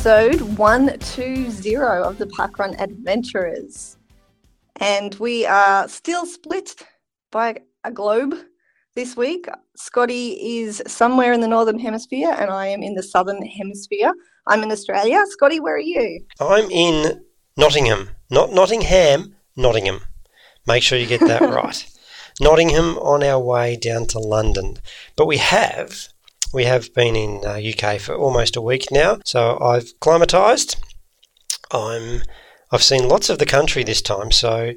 episode 120 of the Parkrun Adventurers. And we are still split by a globe this week. Scotty is somewhere in the Northern Hemisphere, and I am in the Southern Hemisphere. I'm in Australia. Scotty, where are you? I'm in Nottingham. Not Nottingham, Nottingham. Make sure you get that right. Nottingham on our way down to London. But we have we have been in uh, UK for almost a week now, so I've climatised. I'm I've seen lots of the country this time, so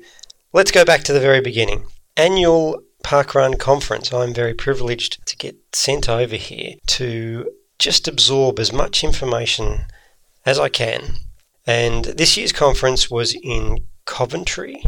let's go back to the very beginning. Annual Parkrun conference. I'm very privileged to get sent over here to just absorb as much information as I can. And this year's conference was in Coventry.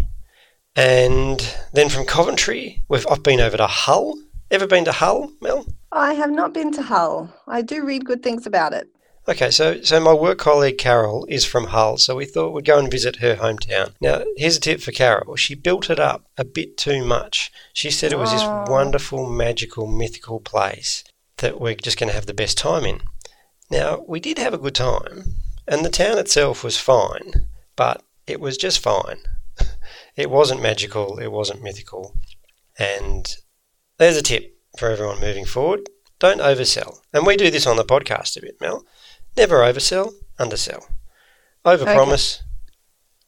And then from Coventry, we've I've been over to Hull. Ever been to Hull, Mel? I have not been to Hull. I do read good things about it. Okay, so so my work colleague Carol is from Hull, so we thought we'd go and visit her hometown. Now, here's a tip for Carol. She built it up a bit too much. She said it was this Oh. wonderful, magical, mythical place that we're just going to have the best time in. Now, we did have a good time, and the town itself was fine, but it was just fine. it wasn't magical, it wasn't mythical. And there's a tip for everyone moving forward. Don't oversell. And we do this on the podcast a bit, Mel. Never oversell, undersell. Overpromise,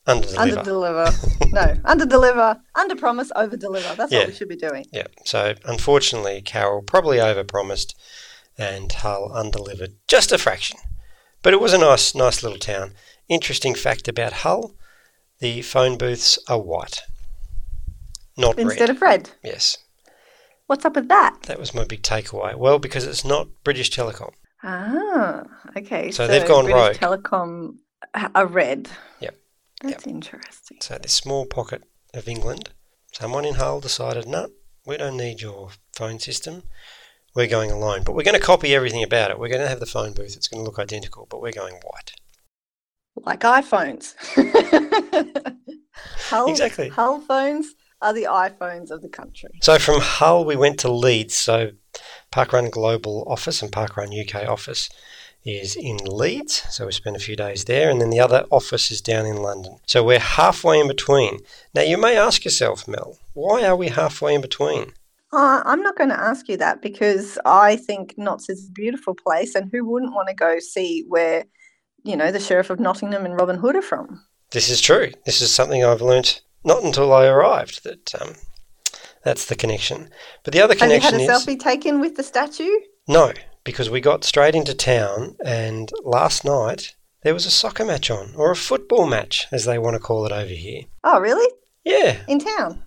underdeliver. Under deliver. no, under deliver, under promise, over deliver. That's Yeah. what we should be doing. Yeah. So unfortunately, Carol probably overpromised, and Hull undelivered just a fraction. But it was a nice, nice little town. Interesting fact about Hull: the phone booths are white, not Instead red. of red. yes, What's up with that? that was my big takeaway. Well, because it's not British Telecom. Ah, okay. So they've gone British rogue. Telecom are red. Yep. That's interesting. So this small pocket of England, someone in Hull decided, no, we don't need your phone system. We're going alone. But we're going to copy everything about it. We're going to have the phone booth. It's going to look identical, but we're going white. Like iPhones. Hull, Exactly. Hull phones are the iPhones of the country. So from Hull, we went to Leeds. So Parkrun Global office and Parkrun UK office is in Leeds. So we spent a few days there. And then the other office is down in London. So we're halfway in between. Now, you may ask yourself, Mel, why are we halfway in between? Uh, I'm not going to ask you that because I think Notts is a beautiful place, and who wouldn't want to go see where, you know, the Sheriff of Nottingham and Robin Hood are from? This is true. This is something I've learnt not until I arrived that um, that's the connection. But the other Have you had connection a is selfie taken with the statue? no, because we got straight into town, and last night there was a soccer match on, or a football match, as they want to call it over here. Oh, really? Yeah. In town?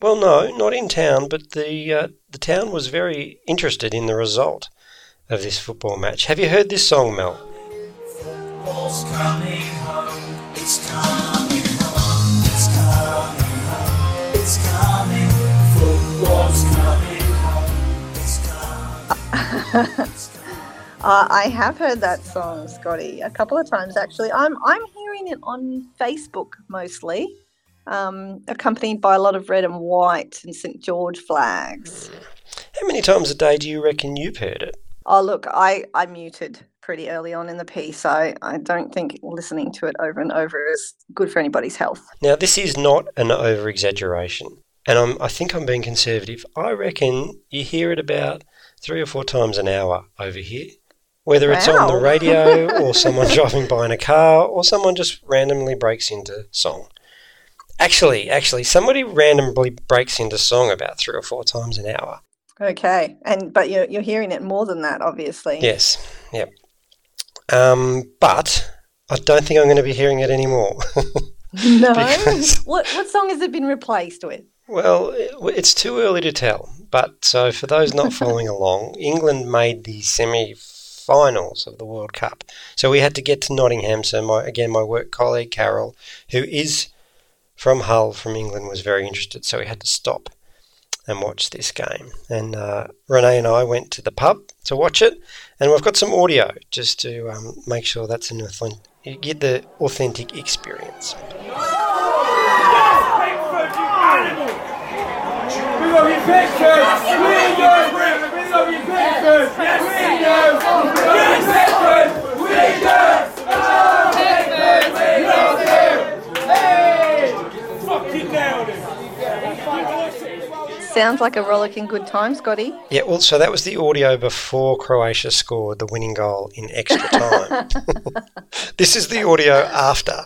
Well, no, not in town, but the uh, the town was very interested in the result of this football match. Have you heard this song, Mel? Uh, I have heard that song, Scotty, a couple of times actually. I'm I'm hearing it on Facebook mostly, um, accompanied by a lot of red and white and St George flags. How many times a day do you reckon you've heard it? Oh, look, I, I muted pretty early on in the piece. I, I don't think listening to it over and over is good for anybody's health. Now, this is not an over exaggeration, and I'm, I think I'm being conservative. I reckon you hear it about three or four times an hour over here. Whether it's on the radio, or someone driving by in a car, or someone just randomly breaks into song. Actually, actually, somebody randomly breaks into song about three or four times an hour. Okay, and but you're, you're hearing it more than that, obviously. Yes, yep. Um, but I don't think I'm going to be hearing it anymore. No. What what song has it been replaced with? Well, it's too early to tell. But so for those not following along, England made the semi-finals of the World Cup. So we had to get to Nottingham. So my again, my work colleague Carol, who is from Hull, from England, was very interested. So we had to stop and watch this game. And uh, Renee and I went to the pub to watch it, and we've got some audio just to um, make sure that's an authentic. You get the authentic experience. Bring up your pictures. Bring your pictures. Your pictures. Your pictures. Your pictures. Hey! Sounds like a rollicking good time, Scotty. Yeah, well, so that was the audio before Croatia scored the winning goal in extra time. this is the audio after.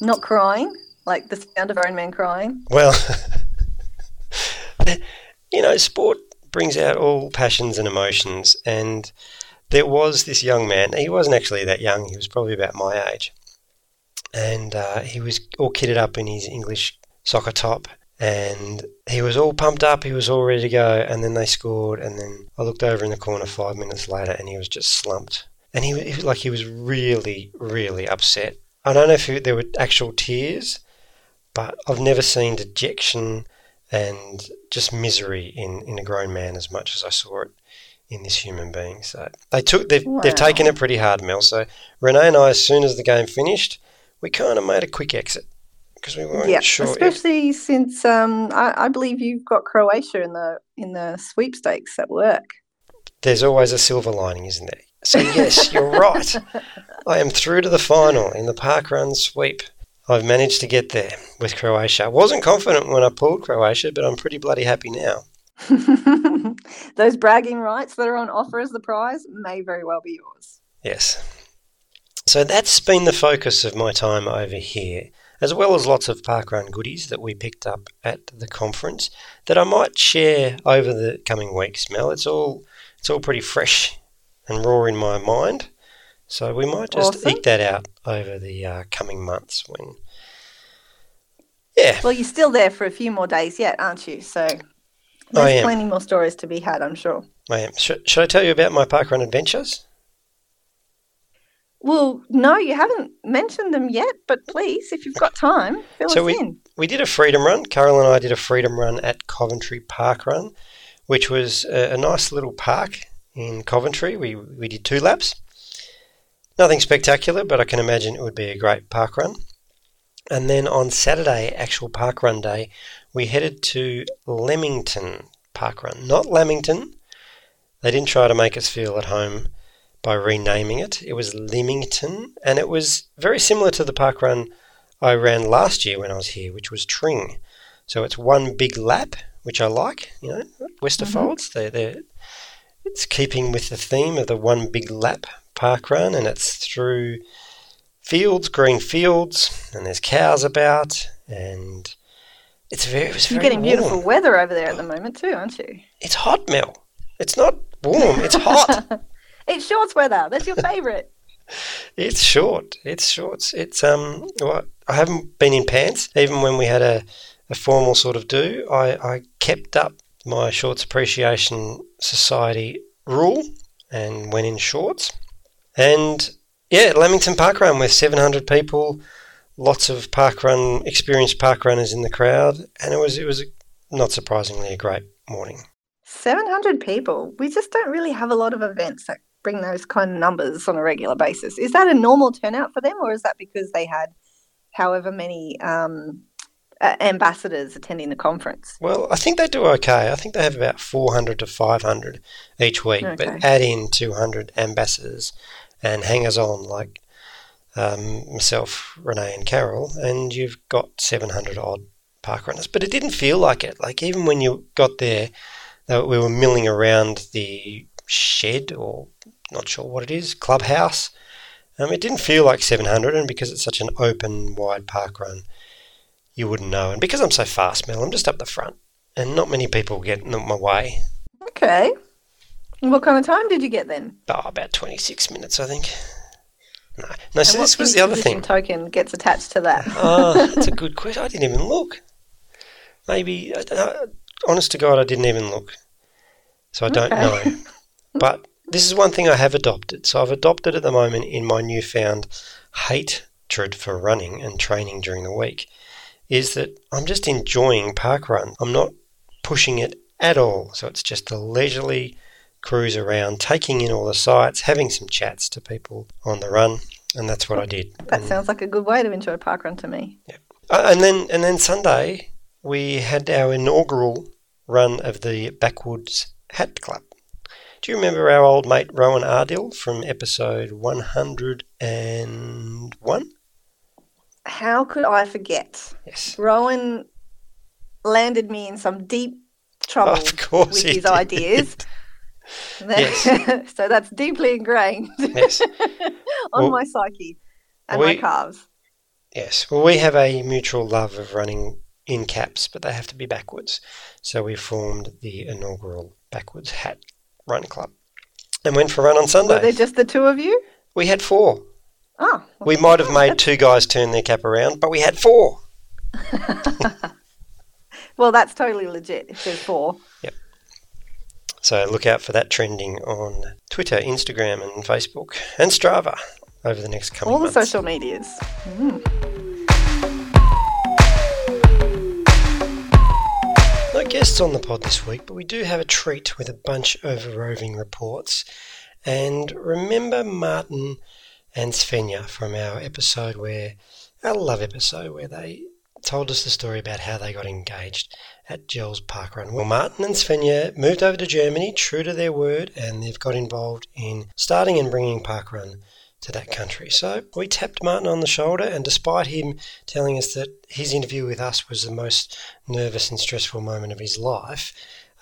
Not crying? Like the sound of Iron Man crying. Well, you know, sport brings out all passions and emotions, and there was this young man. He wasn't actually that young. He was probably about my age, and uh, he was all kitted up in his English soccer top, and he was all pumped up. He was all ready to go, and then they scored, and then I looked over in the corner five minutes later, and he was just slumped, and he, he was like he was really, really upset. I don't know if there were actual tears, but I've never seen dejection and just misery in, in a grown man as much as I saw it in this human being. So they took they've they've taken it pretty hard, Mel. So Renee and I, as soon as the game finished, we kind of made a quick exit because we weren't yeah, sure. if- especially since um, I, I believe you've got Croatia in the in the sweepstakes at work. there's always a silver lining, isn't there? So yes, you're right. I am through to the final in the park run sweep. I've managed to get there with Croatia. I wasn't confident when I pulled Croatia, but I'm pretty bloody happy now. Those bragging rights that are on offer as the prize may very well be yours. Yes. So that's been the focus of my time over here, as well as lots of parkrun goodies that we picked up at the conference that I might share over the coming weeks. Mel, it's all it's all pretty fresh and raw in my mind, so we might just Awesome. eke that out over the uh, coming months. When, yeah, Well, you're still there for a few more days yet, aren't you? So there's plenty more stories to be had, I'm sure. I am. Sh- should I tell you about my parkrun adventures? Well, no, you haven't mentioned them yet, but please, if you've got time, fill So us we- in. we did a freedom run. Carol and I did a freedom run at Coventry Park Run, which was a, a nice little park in Coventry. We we did two laps. Nothing spectacular, but I can imagine it would be a great park run. And then on Saturday, actual park run day, we headed to Leamington Park Run, not Lamington. They didn't try to make us feel at home by renaming it. It was Leamington, and it was very similar to the park run I ran last year when I was here, which was Tring. So it's one big lap, which I like. You know, Westerfolds. Mm-hmm. They they it's keeping with the theme of the one big lap park run, and it's through fields, green fields, and there's cows about, and it's very it was You're getting beautiful weather over there at the moment, too, aren't you? It's hot, Mel. It's not warm. It's hot. It's shorts weather. That's your favourite. It's short. It's shorts. It's um. Well, I haven't been in pants even when we had a, a formal sort of do. I I kept up my Shorts Appreciation Society rule and went in shorts. And yeah, Lamington Park Run with 700 people, lots of park run experienced park runners in the crowd, and it was it was not surprisingly a great morning. 700 people. We just don't really have a lot of events that bring those kind of numbers on a regular basis. Is that a normal turnout for them, or is that because they had however many um, uh, ambassadors attending the conference? Well, I think they do okay. I think they have about 400 to 500 each week, Okay. but add in 200 ambassadors and hangers on like um, myself, Renee, and Carol, and you've got 700 odd park runners. But it didn't feel like it. Like, even when you got there, we were milling around the shed or not sure what it is, clubhouse. Um, it didn't feel like 700, and because it's such an open, wide park run, you wouldn't know. And because I'm so fast, Mel, I'm just up the front, and not many people get in my way. Okay. What kind of time did you get then? Oh, about 26 minutes, I think. No, no. So this was the other thing. Token gets attached to that. Oh, that's a good question. I didn't even look. Maybe, uh, honest to God, I didn't even look. So I don't Okay. know. But this is one thing I have adopted. So I've adopted at the moment in my newfound hatred for running and training during the week is that I'm just enjoying park run. I'm not pushing it at all. So it's just a leisurely cruise around, taking in all the sights, having some chats to people on the run, and that's what I did. That And- sounds like a good way to enjoy park run to me. uh, and then and then Sunday we had our inaugural run of the Backwoods Hat Club. Do you remember our old mate Rowan Ardill from episode one hundred and one? how could I forget? Yes. Rowan landed me in some deep trouble with his did. ideas. Yes. so that's deeply ingrained Yes. on Well, my psyche and my calves. Yes. Well, we have a mutual love of running in caps, but they have to be backwards. So we formed the inaugural backwards hat run club and went for a run on Sunday. Were there just the two of you? we had four. Oh, We might have made two guys turn their cap around, but we had four. well, that's totally legit. If there's four. So look out for that trending on Twitter, Instagram, and Facebook, and Strava over the next coming all the months. social medias. Hmm. No guests on the pod this week, but we do have a treat with a bunch of roving reports. And remember Martin and Svenja from our episode where, our love episode, where they told us the story about how they got engaged at Jells Parkrun. Well, Martin and Svenja moved over to Germany, true to their word, and they've got involved in starting and bringing Parkrun to that country. So we tapped Martin on the shoulder, and despite him telling us that his interview with us was the most nervous and stressful moment of his life,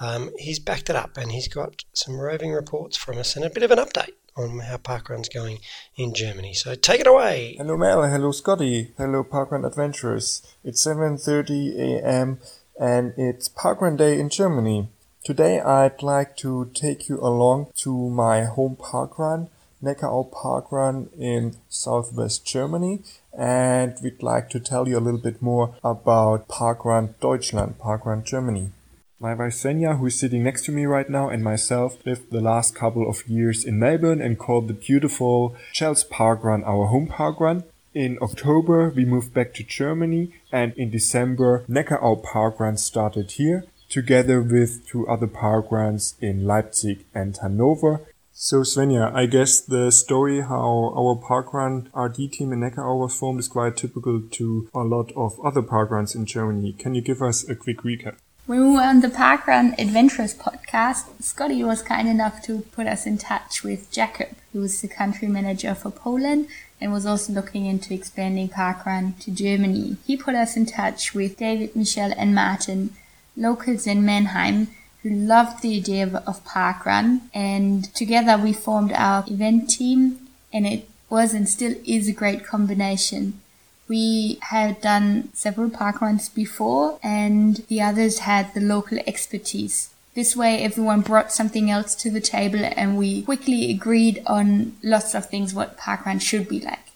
um, he's backed it up and he's got some roving reports from us and a bit of an update on how parkrun's going in Germany. So take it away. Hello Mel, hello Scotty, hello Parkrun Adventurers. It's 7:30 a.m. and it's Parkrun Day in Germany. Today I'd like to take you along to my home parkrun, Neckarau Parkrun in southwest Germany, and we'd like to tell you a little bit more about Parkrun Deutschland, Parkrun Germany. My wife Svenja, who is sitting next to me right now, and myself lived the last couple of years in Melbourne and called the beautiful Jells Park Run our home park run. In October, we moved back to Germany, and in December, Neckarau Park Run started here, together with two other park runs in Leipzig and Hanover. So Svenja, I guess the story how our parkrun RD team in Neckarau was formed is quite typical to a lot of other parkruns in Germany. Can you give us a quick recap? When we were on the Parkrun Adventurers podcast, Scotty was kind enough to put us in touch with Jacob, who was the country manager for Poland and was also looking into expanding Parkrun to Germany. He put us in touch with David, Michelle, and Martin, locals in Mannheim, who loved the idea of, of Parkrun. And together we formed our event team, and it was and still is a great combination. We had done several parkruns before, and the others had the local expertise. This way, everyone brought something else to the table, and we quickly agreed on lots of things what parkrun should be like.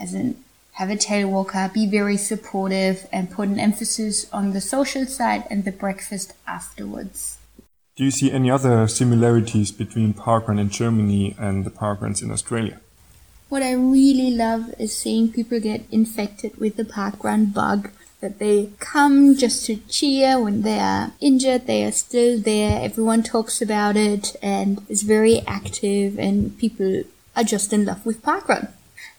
As in, have a tail walker, be very supportive, and put an emphasis on the social side and the breakfast afterwards. Do you see any other similarities between parkrun in Germany and the parkruns in Australia? What I really love is seeing people get infected with the parkrun bug. That they come just to cheer when they are injured, they are still there, everyone talks about it and is very active and people are just in love with parkrun.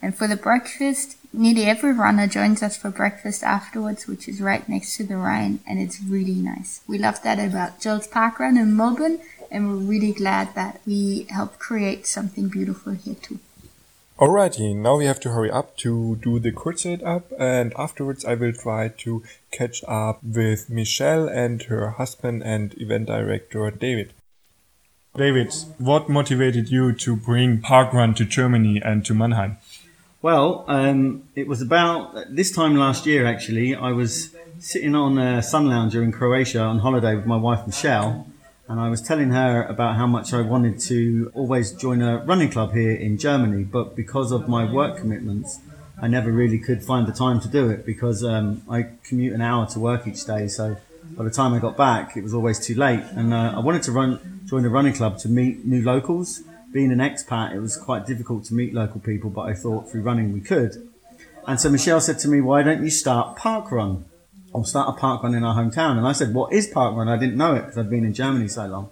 And for the breakfast, nearly every runner joins us for breakfast afterwards, which is right next to the Rhine, and it's really nice. We love that about Jells Parkrun in Melbourne, and we're really glad that we helped create something beautiful here too. Alrighty, now we have to hurry up to do the Kurzeit up, and afterwards I will try to catch up with Michelle and her husband and event director David. David, what motivated you to bring Parkrun to Germany and to Mannheim? Well, um, it was about this time last year actually. I was sitting on a sun lounger in Croatia on holiday with my wife Michelle, and I was telling her about how much I wanted to always join a running club here in Germany, but because of my work commitments, I never really could find the time to do it because um, I commute an hour to work each day. So by the time I got back, it was always too late, and uh, I wanted to run join a running club to meet new locals. Being an expat, it was quite difficult to meet local people, but I thought through running we could. And so Michelle said to me, "Why don't you start park run?" or start a park run in our hometown. And I said, what is park run? I didn't know it because I'd been in Germany so long.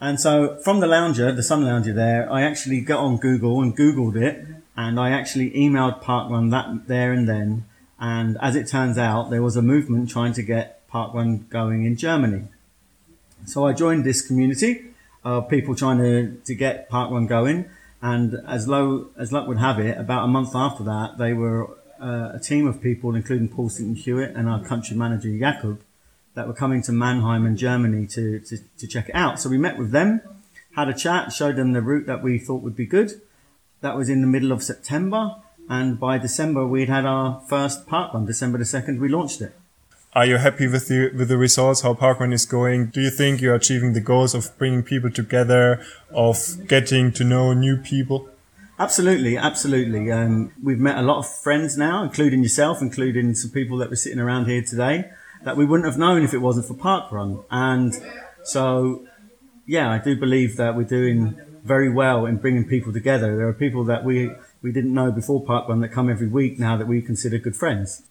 And so from the lounger, the sun lounger there, I actually got on Google and Googled it and I actually emailed park run that there and then. And as it turns out, there was a movement trying to get park run going in Germany. So I joined this community of people trying to, to get park run going. And as low as luck would have it, about a month after that, they were uh, a team of people, including Paul Sinton-Hewitt and our country manager Jakub, that were coming to Mannheim and Germany to, to, to check it out. So we met with them, had a chat, showed them the route that we thought would be good. That was in the middle of September. And by December, we'd had our first park run. December the 2nd, we launched it. Are you happy with the with the results? How Parkrun is going? Do you think you're achieving the goals of bringing people together, of getting to know new people? Absolutely, absolutely. Um, we've met a lot of friends now, including yourself, including some people that were sitting around here today that we wouldn't have known if it wasn't for Parkrun. And so, yeah, I do believe that we're doing very well in bringing people together. There are people that we, we didn't know before Parkrun that come every week now that we consider good friends.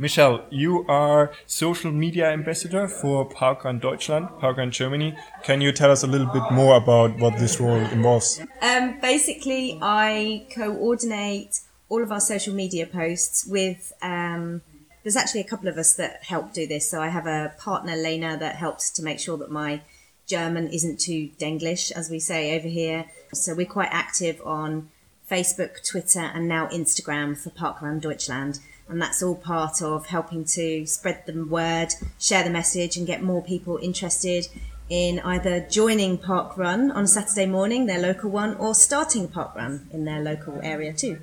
Michelle, you are social media ambassador for Parkrun Deutschland, Parkrun Germany. Can you tell us a little bit more about what this role involves? Um, basically, I coordinate all of our social media posts with. Um, there's actually a couple of us that help do this. So I have a partner, Lena, that helps to make sure that my German isn't too Denglish, as we say over here. So we're quite active on Facebook, Twitter, and now Instagram for Parkrun Deutschland. And that's all part of helping to spread the word, share the message, and get more people interested in either joining Park Run on a Saturday morning, their local one, or starting Park Run in their local area too.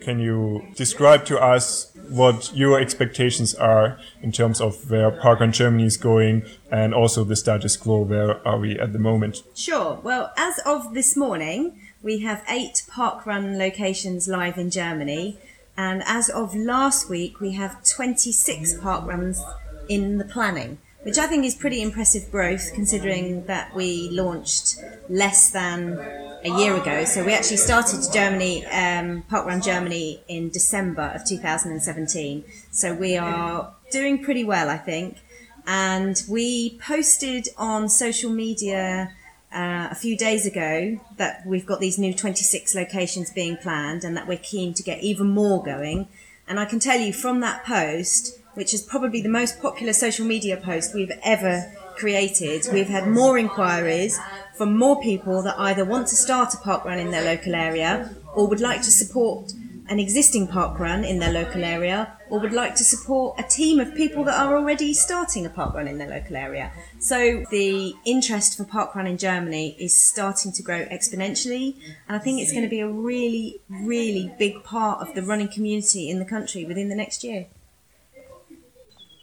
Can you describe to us what your expectations are in terms of where Park Run Germany is going and also the status quo? Where are we at the moment? Sure. Well, as of this morning, we have eight park run locations live in Germany. And as of last week, we have 26 park runs in the planning, which I think is pretty impressive growth considering that we launched less than a year ago. So we actually started Germany, um, Park Run Germany in December of 2017. So we are doing pretty well, I think. And we posted on social media uh, a few days ago that we've got these new 26 locations being planned and that we're keen to get even more going. And I can tell you from that post, which is probably the most popular social media post we've ever created, we've had more inquiries from more people that either want to start a park run in their local area or would like to support an existing park run in their local area or would like to support a team of people that are already starting a park run in their local area. So the interest for park run in Germany is starting to grow exponentially and I think it's going to be a really really big part of the running community in the country within the next year.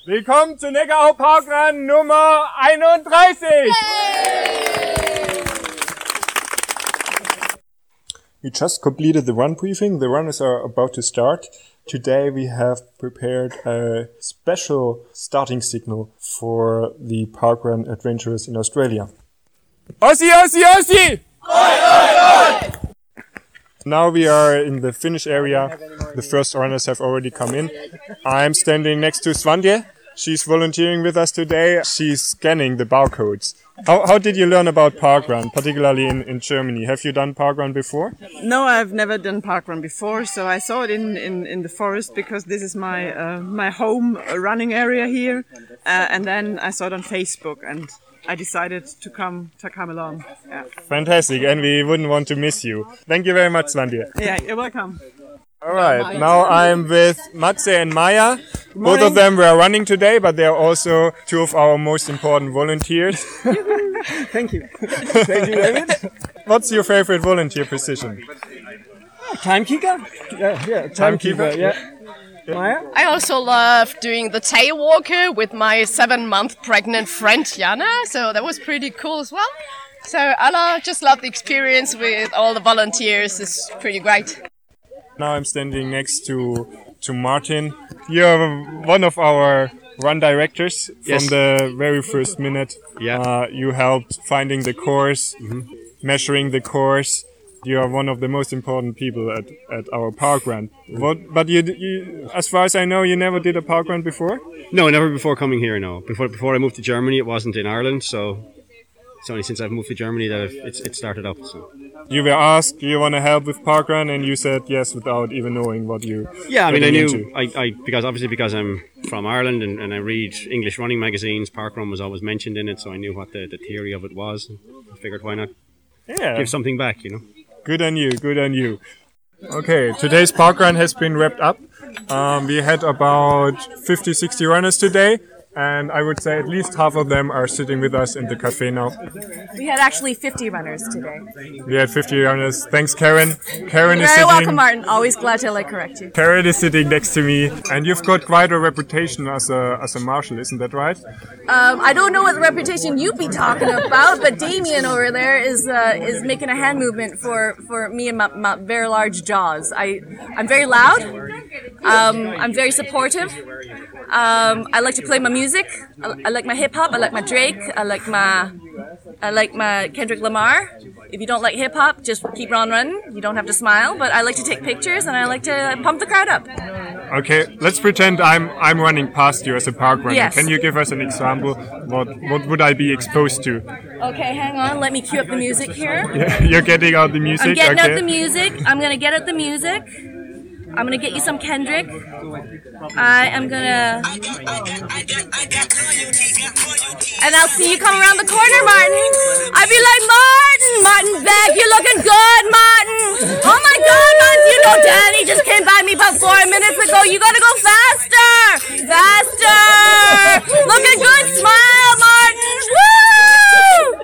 Willkommen zu Neckarau Parkrun Nummer 31! We just completed the run briefing. The runners are uh, about to start. Today we have prepared a special starting signal for the parkrun adventurers in Australia. Aussie, Aussie, Aussie! Now we are in the finish area. The first runners have already come in. I'm standing next to Svandje. She's volunteering with us today. She's scanning the barcodes. How, how did you learn about parkrun, particularly in, in Germany? Have you done parkrun before? No, I've never done parkrun before, so I saw it in, in, in the forest because this is my uh, my home running area here, uh, and then I saw it on Facebook, and I decided to come to come along. Yeah, Fantastic, and we wouldn't want to miss you. Thank you very much, Svandje. yeah you're welcome. All right, now I'm with Matze and Maya. Both of them were running today, but they're also two of our most important volunteers. Thank you. Thank you, David. What's your favorite volunteer position? Timekeeper? Yeah, yeah, Timekeeper? Yeah. Maya? I also love doing the tail walker with my seven month pregnant friend Jana, so that was pretty cool as well. So I just love the experience with all the volunteers, it's pretty great. Now I'm standing next to to Martin. You're one of our run directors Yes. from the very first minute. Yeah. Uh, you helped finding the course, measuring the course. You are one of the most important people at, at our park run. What? But you, you, as far as I know, you never did a park run before. No, never before coming here. No, before before I moved to Germany, it wasn't in Ireland. So it's only since I've moved to Germany that I've, it's it started up. So You were asked, "Do you want to help with parkrun?" and you said yes without even knowing what you. yeah, I mean, I knew. I, I because obviously because I'm from Ireland and, and I read English running magazines. Parkrun was always mentioned in it, so I knew what the, the theory of it was. I figured why not Yeah. give something back, you know. Good on you, good on you. Okay, today's parkrun has been wrapped up. Um, we had about 50, 60 runners today, and I would say at least half of them are sitting with us in the cafe now. We had actually 50 runners today. We had 50 runners. Thanks, Karen. Karen You're is very sitting. welcome, Martin. Always glad to like correct you. Karen is sitting next to me, and you've got quite a reputation as a as a marshal, isn't that right? Um, I don't know what reputation you'd be talking about, but Damien over there is uh, is making a hand movement for, for me and my, my very large jaws. I I'm very loud. Um, I'm very supportive. Um, I like to play my music. I, I like my hip hop. I like my Drake. I like my I like my Kendrick Lamar. If you don't like hip hop, just keep on running. You don't have to smile, but I like to take pictures and I like to pump the crowd up. Okay, let's pretend I'm I'm running past you as a park runner. Yes. Can you give us an example? What what would I be exposed to? Okay, hang on. Let me cue up the music here. Yeah, You're getting out the music. I'm getting okay. out the music. I'm gonna get out the music. I'm gonna get you some Kendrick. I am gonna. And I'll see you come around the corner, Martin. I'd be like, Martin, Martin back. You're looking good, Martin. Oh my God, Martin, you know Danny just came by me about four minutes ago. You gotta go faster, faster. Looking good, smile, Martin. Woo!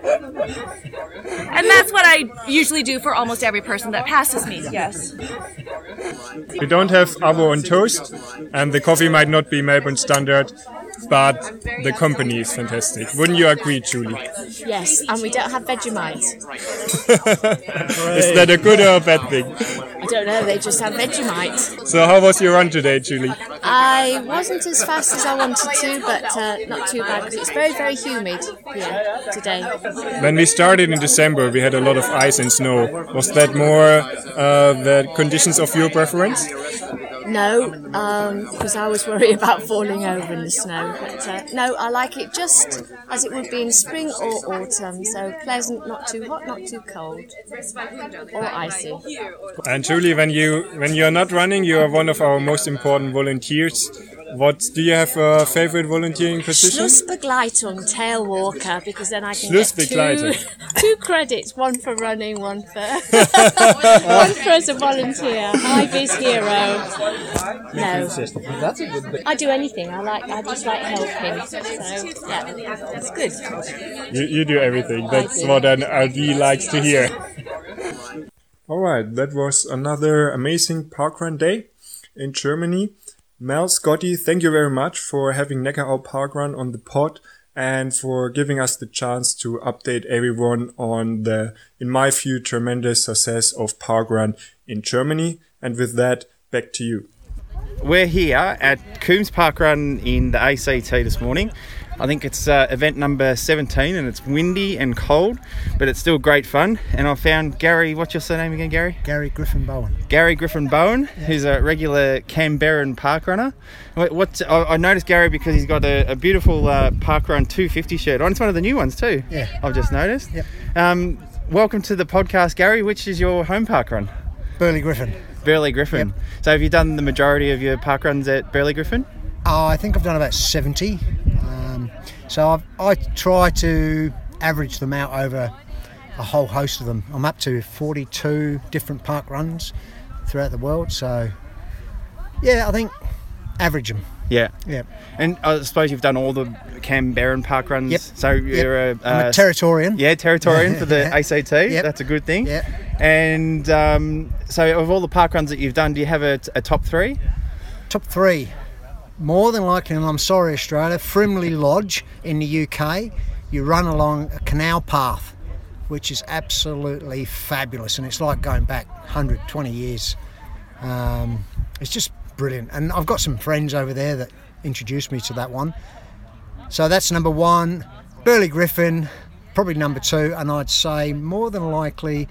And that's what I usually do for almost every person that passes me. Yes. We don't have avo on toast, and the coffee might not be Melbourne standard, but the company is fantastic. Wouldn't you agree, Julie? Yes, and we don't have Vegemite. Is that a good or a bad thing? I don't know, they just have Vegemite. So, how was your run today, Julie? I wasn't as fast as I wanted to, but uh, not too bad because it's very, very humid here today. When we started in December, we had a lot of ice and snow. Was that more uh, the conditions of your preference? No, because I was worried about falling over in the snow. But uh, no, I like it just as it would be in spring or autumn. So pleasant, not too hot, not too cold, or icy. And Julie, when you when you're not running, you are one of our most important volunteers. What do you have a favorite volunteering position? Schlussbegleitung, tail walker, because then I can get two, two credits, one for running, one for one for as a volunteer. High vis hero. No, That's a good. I do anything. I like. I just like helping. So yeah, it's good. You, you do everything. That's do. what an RD likes to hear. All right, that was another amazing parkrun day in Germany. Mel, Scotty, thank you very much for having Neckarau Parkrun on the pod and for giving us the chance to update everyone on the, in my view, tremendous success of parkrun in Germany. And with that, back to you. We're here at Coombs Park Run in the ACT this morning. I think it's uh, event number 17 and it's windy and cold, but it's still great fun. And I found Gary, what's your surname again, Gary? Gary Griffin Bowen. Gary Griffin Bowen, who's a regular Canberran park runner. What, what I, noticed Gary because he's got a, a beautiful uh, Park Run 250 shirt on. It's one of the new ones too. Yeah. I've just noticed. Yep. Um, welcome to the podcast, Gary. Which is your home park run? Burley Griffin. Burley Griffin. So have you done the majority of your park runs at Burley Griffin? Oh, I think I've done about 70. Um, so I've, I try to average them out over a whole host of them. I'm up to 42 different park runs throughout the world. So, yeah, I think average them. Yeah. Yeah. And I suppose you've done all the Canberran park runs. Yep. So you're Yep. a, I'm a uh, Territorian. Yeah, Territorian for the Yeah. ACT. Yep. That's a good thing. Yep. And um, so, of all the park runs that you've done, do you have a, a top three? Top three. More than likely, and I'm sorry, Australia, Frimley Lodge in the UK, you run along a canal path, which is absolutely fabulous. And it's like going back 120 years. Um, it's just brilliant. And I've got some friends over there that introduced me to that one. So that's number one. Burley Griffin, probably number two. And I'd say more than likely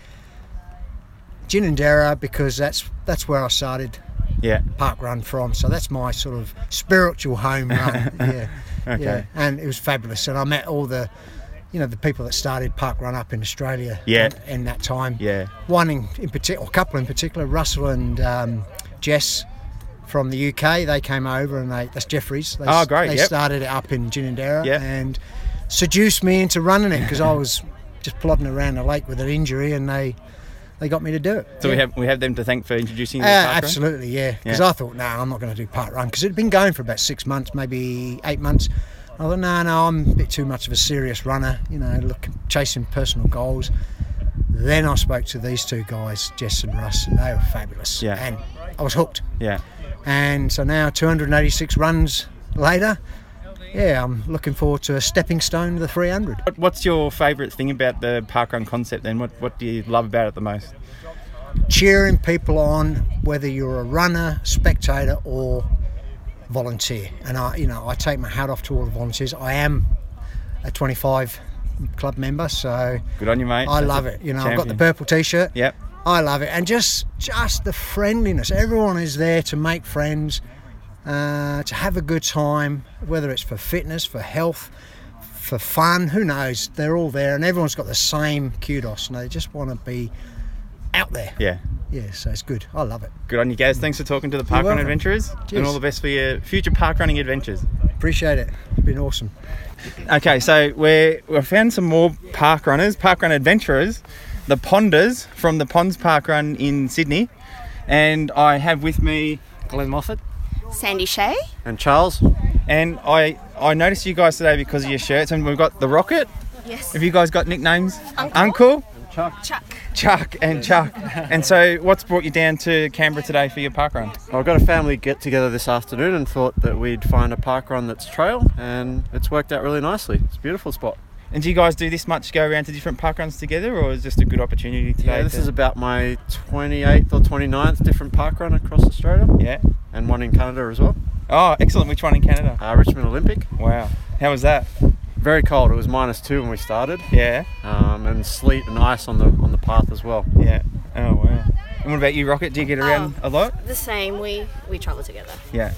Ginninderra because that's that's where I started Yeah. park run from. So that's my sort of spiritual home run. yeah. Okay. Yeah. And it was fabulous. And I met all the, you know, the people that started park run up in Australia. Yeah. In, in that time. Yeah. One in, in particular, a couple in particular, Russell and um, Jess from the UK. They came over and they that's Jeffries. They, Oh, great, They yep. started it up in Ginninderra Yeah. and seduced me into running it because I was just plodding around the lake with an injury and they they got me to do it. So we have we have them to thank for introducing you Uh, absolutely, yeah. Because Yeah. I thought, no, I'm not going to do part run because it had been going for about six months, maybe eight months. I thought, no, no, I'm a bit too much of a serious runner, you know, look, chasing personal goals. Then I spoke to these two guys, Jess and Russ, and they were fabulous. Yeah. And I was hooked. Yeah. And so now, 286 runs later, yeah, I'm looking forward to a stepping stone to the 300. What, what's your favourite thing about the parkrun concept then? What what do you love about it the most? cheering people on, whether you're a runner, spectator, or volunteer. And I, you know, I take my hat off to all the volunteers. I am a 25 club member, so Good on you, mate. I That's love it. You know, I've got the purple T-shirt. Yep. I love it, and just just the friendliness. Everyone is there to make friends, uh, to have a good time, whether it's for fitness, for health, for fun. Who knows? They're all there, and everyone's got the same kudos, and they just want to be out there. Yeah. Yeah, so it's good. I love it. Good on you, guys. Thanks for talking to the You're Parkrun welcome. Adventurers. And all the best for your future parkrunning adventures. Appreciate it. It's been awesome. Okay, so we we found some more park runners, parkrun adventurers, the Ponders from the Ponds Park Run in Sydney, and I have with me Glenn Moffat, Sandy Shea. and Charles. And I I noticed you guys today because of your shirts, and we've got the Rocket. Yes. Have you guys got nicknames? Uncle. Chuck. Chuck. Chuck and Chuck. and so, what's brought you down to Canberra today for your park run? I've got a family get together this afternoon and thought that we'd find a park run that's trail, and it's worked out really nicely. It's a beautiful spot. And do you guys do this much go around to different park runs together, or is it just a good opportunity today? Yeah, this to- is about my 28th or 29th different park run across Australia. Yeah. And one in Canada as well. Oh, excellent. Which one in Canada? Uh, Richmond Olympic. Wow. How was that? Very cold. It was minus two when we started. Yeah. Um, and sleet and ice on the on the path as well. Yeah. Oh wow. And what about you, Rocket? Do you get around Oh. a lot? The same. We we travel together. Yeah.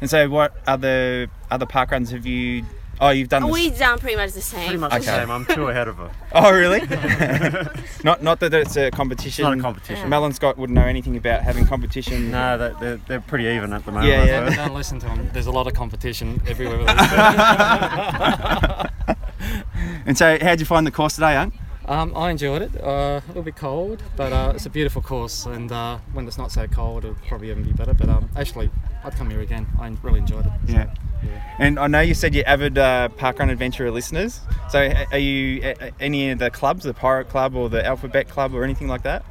And so, what other other park runs have you? Oh, you've done. Oh, this- we done pretty much the same. Pretty much the same. I'm two ahead of her. Oh really? not not that it's a competition. It's not a competition. Mel and Scott wouldn't know anything about having competition. No, they- they're, they're pretty even at the moment. Yeah, yeah. Don't listen to him. There's a lot of competition everywhere. With And so, how'd you find the course today, Unc? um, I enjoyed it. Uh, a little bit cold, but uh, it's a beautiful course. And uh, when it's not so cold, it'll probably even be better. But um, actually, I'd come here again. I really enjoyed it. Yeah. And I know you said you're avid uh, Parkrun Adventurer listeners. So, are you a- a- any of the clubs, the Pirate Club or the Alphabet Club or anything like that?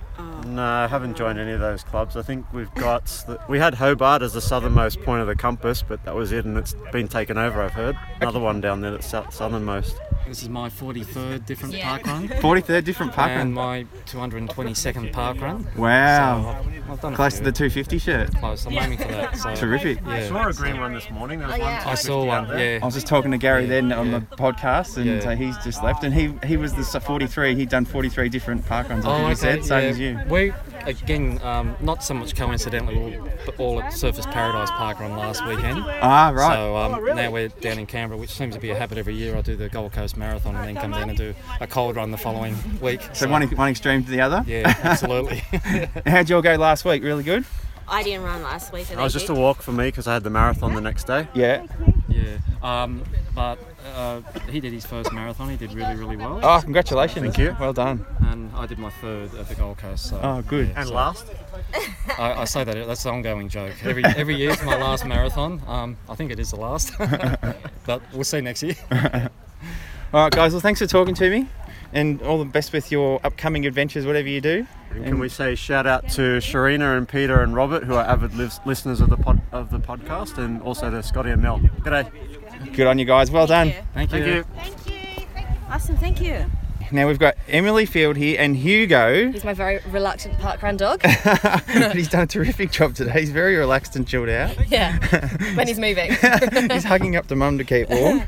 No, I haven't joined any of those clubs. I think we've got the, we had Hobart as the southernmost point of the compass, but that was it, and it's been taken over. I've heard another one down there that's southernmost. This is my 43rd different Yeah. park run. 43rd different park run. And my 222nd park run. Wow. So I've, I've done Close to the 250 shirt. Close. I'm aiming for that. So, Terrific. Yeah. I saw a green one this morning. There was one I saw one. Yeah. I was just talking to Gary then on the podcast, and Yeah. so he's just left, and he he was the 43. He'd done 43 different park runs. I think Oh, he okay. said, same yeah. as you. We again, um, not so much coincidentally, all, but all at Surfers Paradise Park run last weekend. Ah, right. So um, Oh, really? now we're down in Canberra, which seems to be a habit every year. I do the Gold Coast Marathon and then come down and do a cold run the following week. So one one extreme to the other. Yeah, absolutely. How'd you all go last week? Really good. I didn't run last week. It was just a walk for me because I had the marathon the next day. Yeah. Yeah. Um, but uh, he did his first marathon. He did really, really well. Oh, congratulations. Thank you. Well done. And I did my third at the Gold Coast. So, Oh, good. And so- last? I, I say that that's an ongoing joke. Every every year it's my last marathon. Um, I think it is the last, but we'll see next year. All right, guys. Well, thanks for talking to me, and all the best with your upcoming adventures, whatever you do. And can we say shout out to Sharina and Peter and Robert, who are avid lis- listeners of the pod- of the podcast, and also to Scotty and Mel. G'day. Good on you guys. Well done. Thank you. Thank you. Awesome, thank you. Now we've got Emily Field here and Hugo. He's my very reluctant parkrun dog. but he's done a terrific job today. He's very relaxed and chilled out. yeah, when he's moving. he's hugging up to mum to keep warm.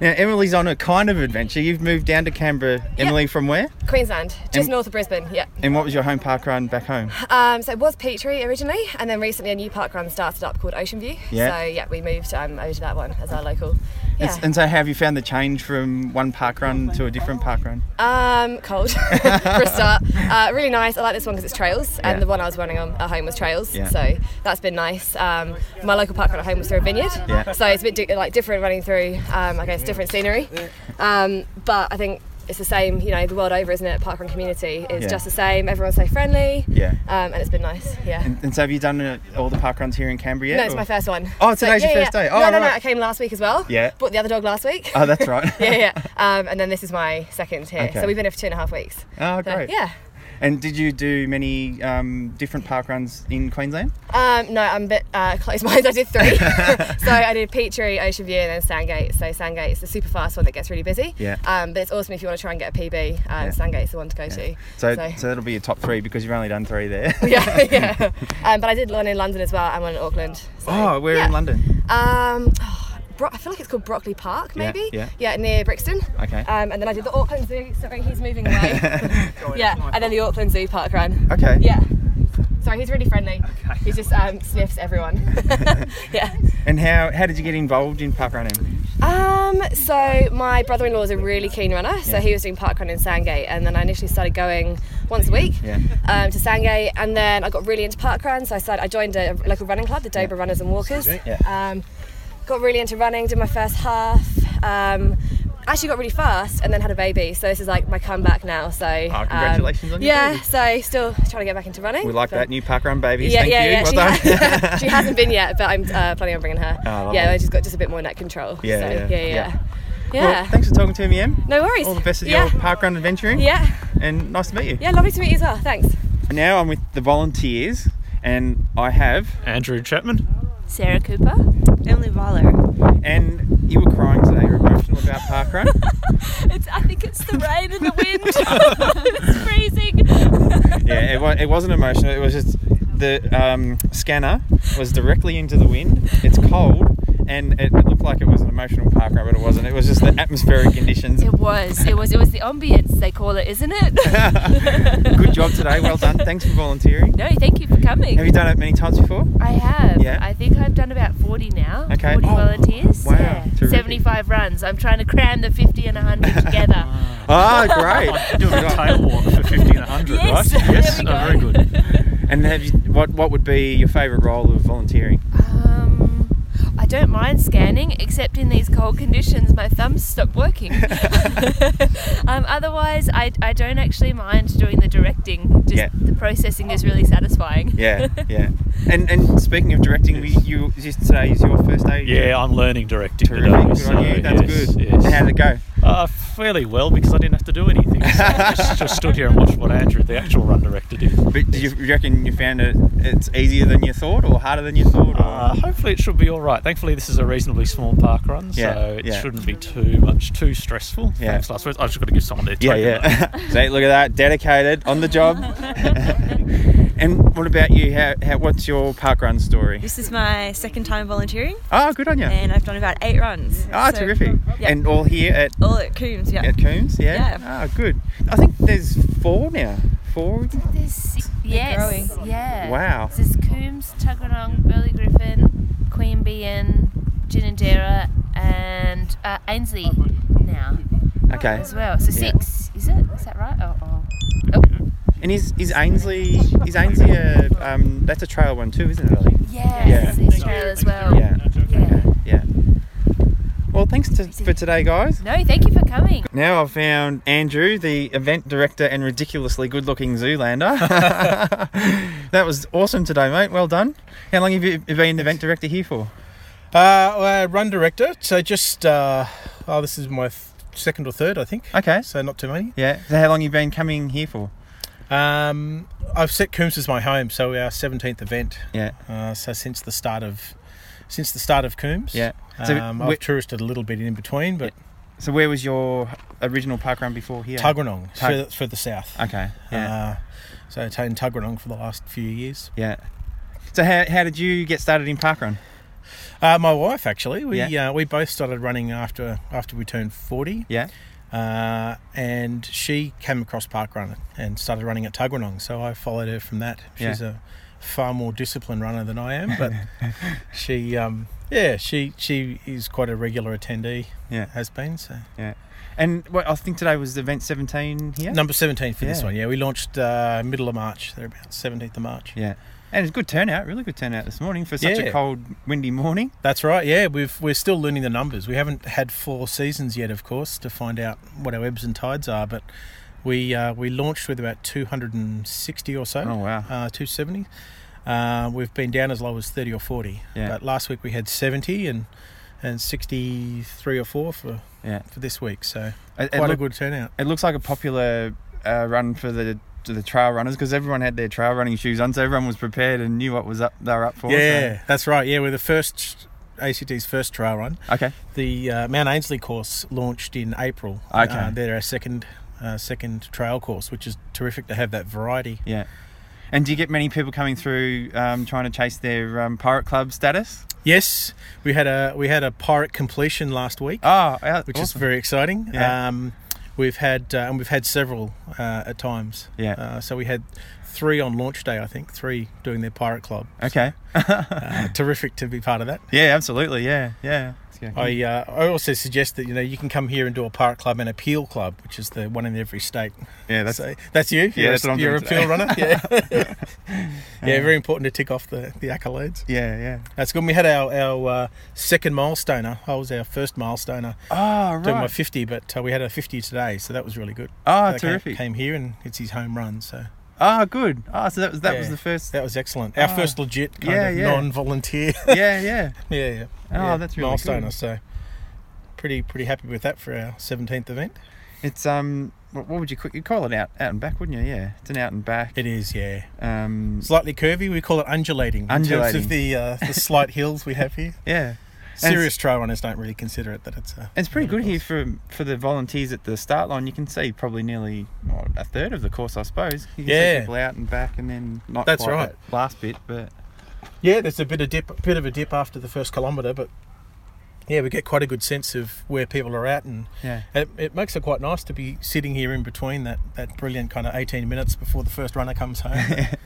Now Emily's on a kind of adventure. You've moved down to Canberra. Emily, from where? Queensland, just And- north of Brisbane. Yeah. And what was your home park run back home? Um, so it was Petrie originally, and then recently a new park run started up called Ocean View. Yeah. So yeah, we moved um, over to that one as our local. And, Yeah. and so, how have you found the change from one park run to a different park run? Um, cold for a start. Uh, really nice. I like this one because it's trails, and Yeah. the one I was running on at home was trails. Yeah. So that's been nice. Um, my local park run at home was through a vineyard, Yeah. so it's a bit di- like different running through. Um, I guess different scenery. Um, but I think it's the same, you know, the world over, isn't it? Parkrun community, it's Yeah. just the same. Everyone's so friendly. Yeah. Um, and it's been nice. Yeah. And, and so have you done uh, all the parkruns here in Canberra yet? no, it's or- my first one. Oh, today's yeah, your first yeah. day. Oh, no, no, no. I came last week as well. Yeah. Bought the other dog last week. Oh, that's right. yeah, yeah. Um, and then this is my second here. Okay. So we've been here for two and a half weeks. Oh, So, great. yeah. And did you do many um, different park runs in Queensland? Um, no, I'm a bit uh, close-minded. I did three. so I did Peachtree, Ocean View, and then Sandgate. So Sandgate is the super fast one that gets really busy. Yeah. Um, but it's awesome if you want to try and get a PB. Um, Yeah. Sandgate's the one to go to. So, so, that'll be your top three because you've only done three there. yeah, yeah. Um, but I did one in London as well and one in Auckland. So, oh, we're yeah. in London. Um, Bro- I feel like it's called Brockwell Park, Yeah, maybe. yeah. near Brixton. Okay. Um, and then I did the Auckland Zoo. Sorry, he's moving away. yeah, and then the Auckland Zoo Park Run. Okay. Yeah. Sorry, he's really friendly. Okay. He just um, sniffs everyone. yeah. And how, how did you get involved in park running? Um, so my brother-in-law is a really keen runner, so Yeah. he was doing parkrun in Sandgate, and then I initially started going once a week Yeah. um, to Sandgate, and then I got really into parkrun. So I started, I joined a local running club, the Dover Runners and Walkers. Yeah. Um, got really into running, did my first half. Um, actually got really fast, and then had a baby. So this is like my comeback now. So um, congratulations on your yeah. baby. So still trying to get back into running. We like that new park run babies. yeah, Thank yeah, you. yeah. well she, done. ha- she hasn't been yet, but I'm uh, planning on bringing her. Oh, yeah, I just got just a bit more neck control. Yeah, so, yeah, yeah, yeah. yeah. Yeah. Well, thanks for talking to me, Em. No worries. All the best of Yeah. your park run adventuring. Yeah. And nice to meet you. Yeah, lovely to meet you as well. Thanks. Now I'm with the volunteers, and I have Andrew Chapman, Sarah Cooper, Emily Waller. and you were crying today. You're emotional about park run. It's, I think it's the rain and the wind. it's freezing. yeah, it, wa- it wasn't emotional. It was just the um, scanner was directly into the wind. It's cold, and it, it looked like it was an emotional park run, but it wasn't. It was just the atmospheric conditions. It was. It was. It was the ambience they call it, isn't it? Good job today. Well done. Thanks for volunteering. No, thank you for coming. Have you done it many times before? I have. Yeah. I think I've done about 40 now. Okay. 40 Oh, volunteers. wow. Yeah. Terrific. 75 runs. I'm trying to cram the 50 and 100 together. Ah, great. Doing a tail walk for 50 and 100, Yes, right? there Yes, we oh, very good. And have you, what what would be your favourite role of volunteering? I don't mind scanning, except in these cold conditions, my thumbs stop working. um, otherwise, I, I don't actually mind doing the directing. Just Yeah. the processing is really satisfying. Yeah, yeah. And and speaking of directing, we, you just today is your first day. Yeah, I'm learning directing Terrific. today. Good on you. That's yes, good. Yes. And how did it go? Uh, fairly well because I didn't have to do anything. So I just, just stood here and watched what Andrew, the actual run director, did. But do you reckon you found it it's easier than you thought, or harder than you thought? Uh, hopefully it should be all right. Thankfully, this is a reasonably small park run, Yeah, so it yeah. shouldn't be too much too stressful. Yeah. Thanks, last week. I just got to give someone their yeah, token. yeah. See, look at that, dedicated on the job. and what about you? How, how what's your park run story? This is my second time volunteering. Oh, good on you. And I've done about eight runs. Ah, So- terrific. Yeah. And all here at all at Coombs, yeah. at Coombs, yeah. Yeah. Ah, good. I think there's four now. Four. There's six. yes, yeah. Wow. There's Coombs, Tuggeranong, Burley Griffin, Queanbeyan, Ginninderra, and uh, Ainslie now. Okay. As well. So Yeah. six, is it? Is that right? Oh, oh. And is is Ainslie is Ainslie a um that's a trail one too, isn't it, Ollie? Yeah, Yeah. Ainslie's Trail as well. Yeah. Yeah. Okay. Yeah. Well, thanks to, for today, guys. No, thank you for coming. Now I've found Andrew, the event director and ridiculously good-looking Zoolander. that was awesome today, mate. Well done. How long have you been event director here for? Uh, well, run director. So just uh, oh, this is my th- second or third, I think. Okay. So not too many. Yeah. So how long have you been coming here for? Um, I've set Coombs as my home, so our seventeenth event. Yeah. Uh, so since the start of since the start of Coombs. Yeah. So um, I've touristed a little bit in between, but So where was your original park run before here? Tuggeranong, Tug- further, further south. Okay. Yeah. Uh, so I've taken Tuggeranong for the last few years. yeah. So how, how did you get started in park run? Uh, my wife actually. We Yeah. uh, we both started running after after we turned forty. Yeah. Uh, and she came across parkrun and started running at Tuggeranong, so I followed her from that. She's Yeah. a far more disciplined runner than I am, but she, um, yeah, she she is quite a regular attendee. Yeah. has been so. Yeah. And what I think today was event 17 here. Number seventeen for this one. Yeah, we launched uh, middle of March. They're about seventeenth of March. Yeah. And it's good turnout, really good turnout this morning for such Yeah. a cold, windy morning. That's right. Yeah, we've we're still learning the numbers. We haven't had four seasons yet, of course, to find out what our ebbs and tides are. But we uh, we launched with about 260 or so. Oh, wow. Uh, 270. Uh, we've been down as low as 30 or 40. Yeah. But last week we had 70 and and 63 or four for Yeah. for this week. So It- it quite a good turnout. It looks like a popular uh, run for the to the trail runners because everyone had their trail running shoes on, so everyone was prepared and knew what was up they were up for. so- Yeah, that's right. Yeah, we're the first ACT's first trail run. Okay. The uh, Mount Ainslie course launched in April. Okay. Uh, they're our second uh, second trail course, which is terrific to have that variety. Yeah. And do you get many people coming through um, trying to chase their um, pirate club status? Yes, we had a we had a pirate completion last week. Oh, which is very exciting. Yeah. Um, we've had uh, and we've had several uh, at times. Yeah. Uh, so we had three on launch day, I think, three doing their pirate club. Okay. uh, terrific to be part of that. Yeah, absolutely. Yeah, yeah. It's good. I uh, I also suggest that you know you can come here and do a pirate club and a peel club, which is the one in every state. Yeah, that's- So- that's you. Yeah, you're that's a, what I'm you're a doing peel today. runner. Yeah. yeah, Yeah. very important to tick off the, the accolades. Yeah, yeah. That's good. We had our our uh, second milestoner. I was our first milestoner. Oh, Doing my 50, but uh, we had a 50 today, so that was really good. Oh, That came- terrific. Came, here and it's his home run, so. Oh, good. Oh, so that was that was the first. That was excellent. Our Oh. first legit kind Yeah, of yeah. non-volunteer. Yeah, yeah. yeah, yeah. Oh, yeah, that's really milestoner. good. So pretty pretty happy with that for our 17th event. It's um, what, what would you call, you call it out out and back, wouldn't you? Yeah, it's an out and back. It is, yeah. Um, Slightly curvy. We call it undulating. In terms of the uh, the slight hills we have here. Yeah. Serious trail runners don't really consider it that it's a. It's pretty good here for for the volunteers at the start line. You can see probably nearly what, a third of the course, I suppose. You can Yeah. see people out and back, and then not That's quite right. that last bit, but Yeah, there's a bit of dip, bit of a dip after the first kilometre, but yeah, we get quite a good sense of where people are at, and Yeah. it, it makes it quite nice to be sitting here in between that that brilliant kind of 18 minutes before the first runner comes home.